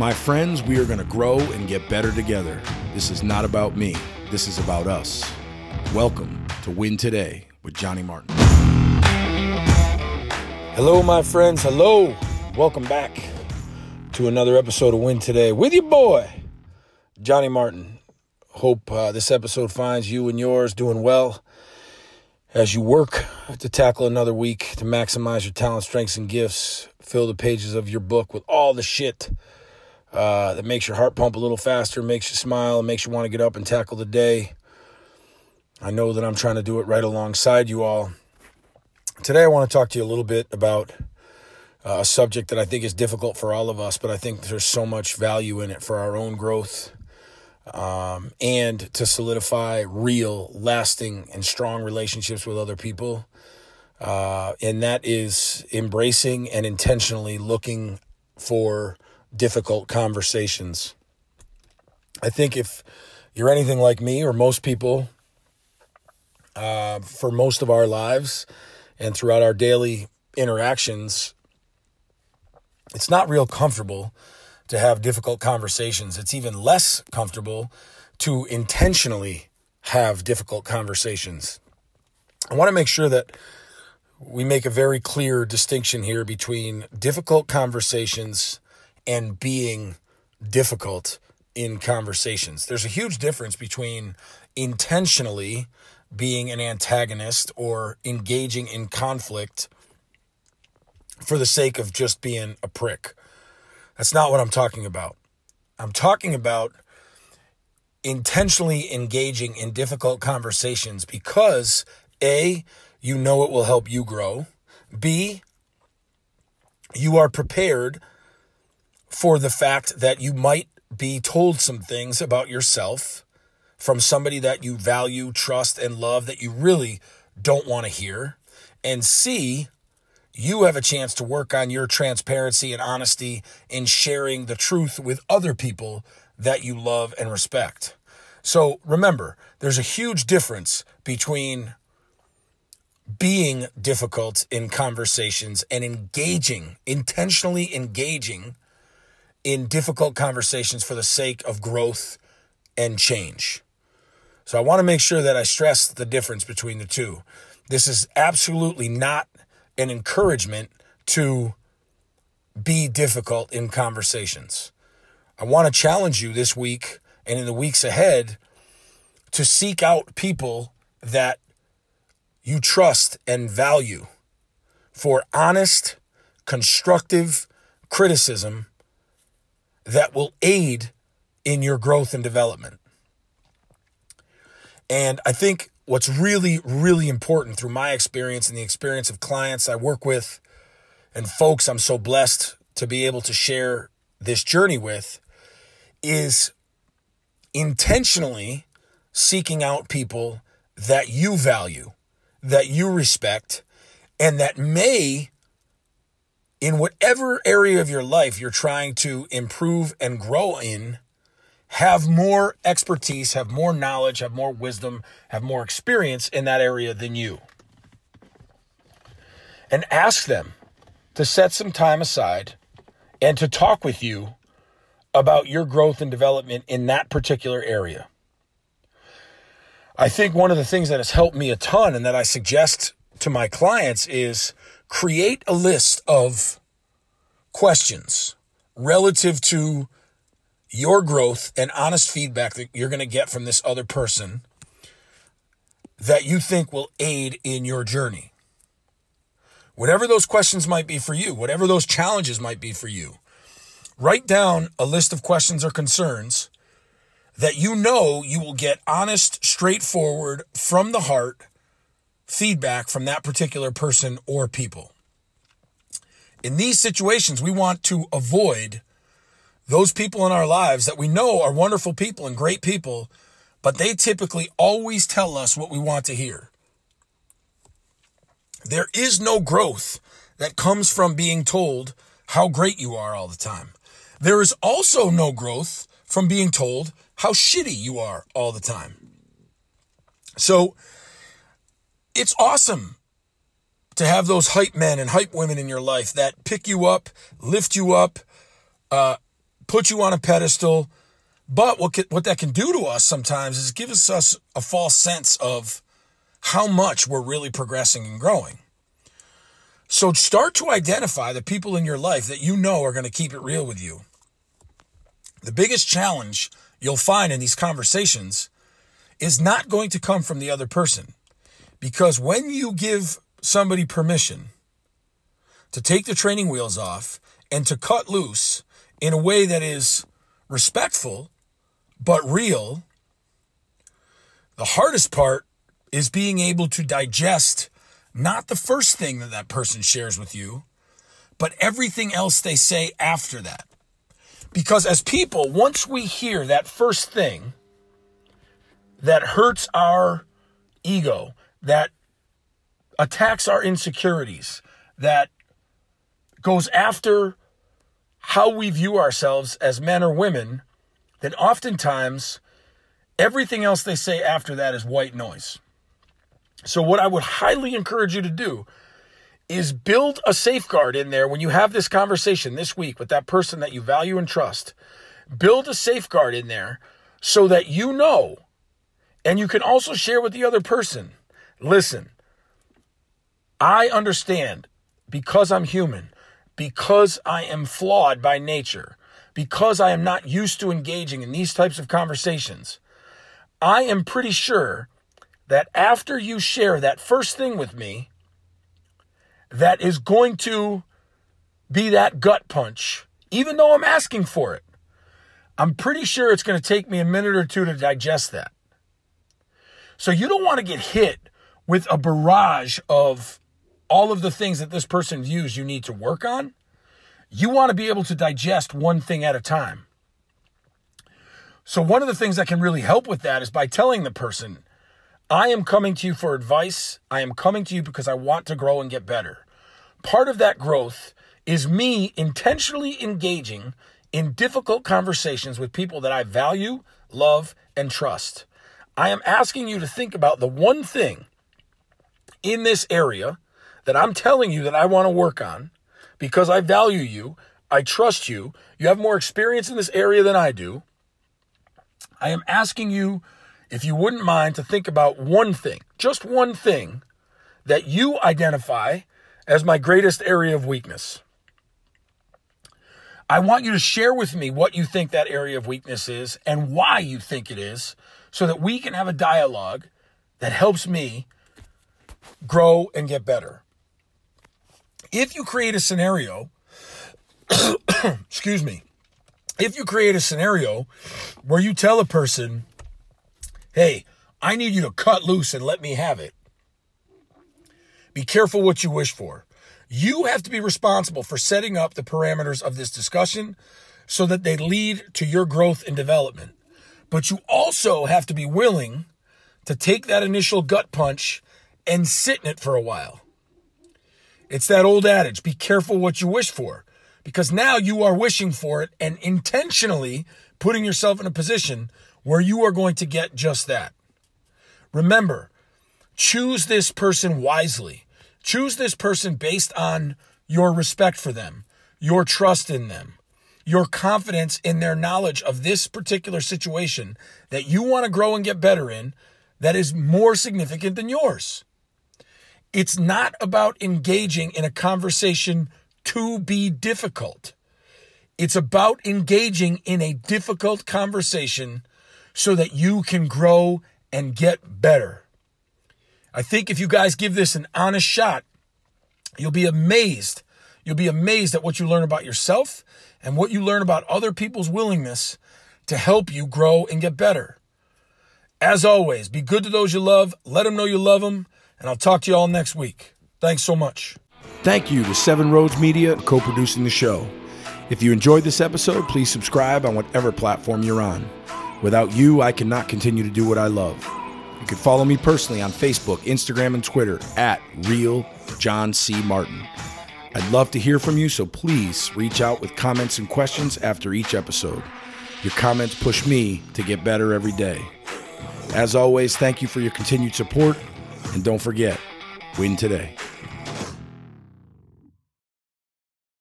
My friends, we are going to grow and get better together. This is not about me, this is about us. Welcome to Win Today with Johnny Martin. Hello, my friends. Hello. Welcome back to another episode of Win Today with your boy, Johnny Martin. Hope uh, this episode finds you and yours doing well as you work to tackle another week to maximize your talent, strengths, and gifts. Fill the pages of your book with all the shit uh, that makes your heart pump a little faster, makes you smile, and makes you want to get up and tackle the day. I know that I'm trying to do it right alongside you all. Today, I want to talk to you a little bit about uh, a subject that I think is difficult for all of us, but I think there's so much value in it for our own growth um, and to solidify real, lasting, and strong relationships with other people. Uh, and that is embracing and intentionally looking for difficult conversations. I think if you're anything like me or most people, uh, for most of our lives and throughout our daily interactions, it's not real comfortable to have difficult conversations. It's even less comfortable to intentionally have difficult conversations. I want to make sure that we make a very clear distinction here between difficult conversations and being difficult in conversations. There's a huge difference between intentionally being an antagonist or engaging in conflict for the sake of just being a prick. That's not what I'm talking about. I'm talking about intentionally engaging in difficult conversations because A, you know it will help you grow. B, you are prepared for the fact that you might be told some things about yourself from somebody that you value, trust, and love that you really don't want to hear. And C, you have a chance to work on your transparency and honesty in sharing the truth with other people that you love and respect. So remember, there's a huge difference between being difficult in conversations and engaging, intentionally engaging in difficult conversations for the sake of growth and change. So I want to make sure that I stress the difference between the two. This is absolutely not an encouragement to be difficult in conversations. I want to challenge you this week and in the weeks ahead to seek out people that you trust and value for honest, constructive criticism that will aid in your growth and development. And I think what's really, really important through my experience and the experience of clients I work with and folks I'm so blessed to be able to share this journey with is intentionally seeking out people that you value, that you respect, and that may in whatever area of your life you're trying to improve and grow in, have more expertise, have more knowledge, have more wisdom, have more experience in that area than you. And ask them to set some time aside and to talk with you about your growth and development in that particular area. I think one of the things that has helped me a ton and that I suggest to my clients is create a list of questions relative to your growth and honest feedback that you're going to get from this other person that you think will aid in your journey. Whatever those questions might be for you, whatever those challenges might be for you, write down a list of questions or concerns that you know you will get honest, straightforward, from the heart feedback from that particular person or people. In these situations, we want to avoid those people in our lives that we know are wonderful people and great people, but they typically always tell us what we want to hear. There is no growth that comes from being told how great you are all the time. There is also no growth from being told how shitty you are all the time. So it's awesome to have those hype men and hype women in your life that pick you up, lift you up, uh, put you on a pedestal. But what can, what that can do to us sometimes is give us a false sense of how much we're really progressing and growing. So start to identify the people in your life that you know are going to keep it real with you. The biggest challenge you'll find in these conversations is not going to come from the other person. Because when you give somebody permission to take the training wheels off and to cut loose in a way that is respectful but real, the hardest part is being able to digest not the first thing that that person shares with you, but everything else they say after that. Because as people, once we hear that first thing that hurts our ego, that attacks our insecurities, that goes after how we view ourselves as men or women, then oftentimes everything else they say after that is white noise. So, what I would highly encourage you to do is build a safeguard in there when you have this conversation this week with that person that you value and trust. Build a safeguard in there so that you know, and you can also share with the other person listen, I understand because I'm human, because I am flawed by nature, because I am not used to engaging in these types of conversations. I am pretty sure that after you share that first thing with me, that is going to be that gut punch, even though I'm asking for it. I'm pretty sure it's going to take me a minute or two to digest that. So you don't want to get hit with a barrage of all of the things that this person views you need to work on. You want to be able to digest one thing at a time. So, one of the things that can really help with that is by telling the person, I am coming to you for advice. I am coming to you because I want to grow and get better. Part of that growth is me intentionally engaging in difficult conversations with people that I value, love, and trust. I am asking you to think about the one thing in this area that I'm telling you that I want to work on because I value you, I trust you, you have more experience in this area than I do. I am asking you if you wouldn't mind to think about one thing, just one thing that you identify as my greatest area of weakness. I want you to share with me what you think that area of weakness is and why you think it is so that we can have a dialogue that helps me grow and get better. If you create a scenario, excuse me, if you create a scenario where you tell a person, Hey, I need you to cut loose and let me have it. Be careful what you wish for. You have to be responsible for setting up the parameters of this discussion so that they lead to your growth and development. But you also have to be willing to take that initial gut punch and sit in it for a while. It's that old adage be careful what you wish for, because now you are wishing for it and intentionally putting yourself in a position where you are going to get just that. Remember, choose this person wisely. Choose this person based on your respect for them, your trust in them, your confidence in their knowledge of this particular situation that you want to grow and get better in that is more significant than yours. It's not about engaging in a conversation to be difficult. It's about engaging in a difficult conversation so that you can grow and get better. I think if you guys give this an honest shot, you'll be amazed. You'll be amazed at what you learn about yourself and what you learn about other people's willingness to help you grow and get better. As always, be good to those you love, let them know you love them, and I'll talk to you all next week. Thanks so much. Thank you to Seven Roads Media, co producing the show. If you enjoyed this episode, please subscribe on whatever platform you're on. Without you, I cannot continue to do what I love. You can follow me personally on Facebook, Instagram, and Twitter at Real John C. Martin. I'd love to hear from you, so please reach out with comments and questions after each episode. Your comments push me to get better every day. As always, thank you for your continued support, and don't forget, win today.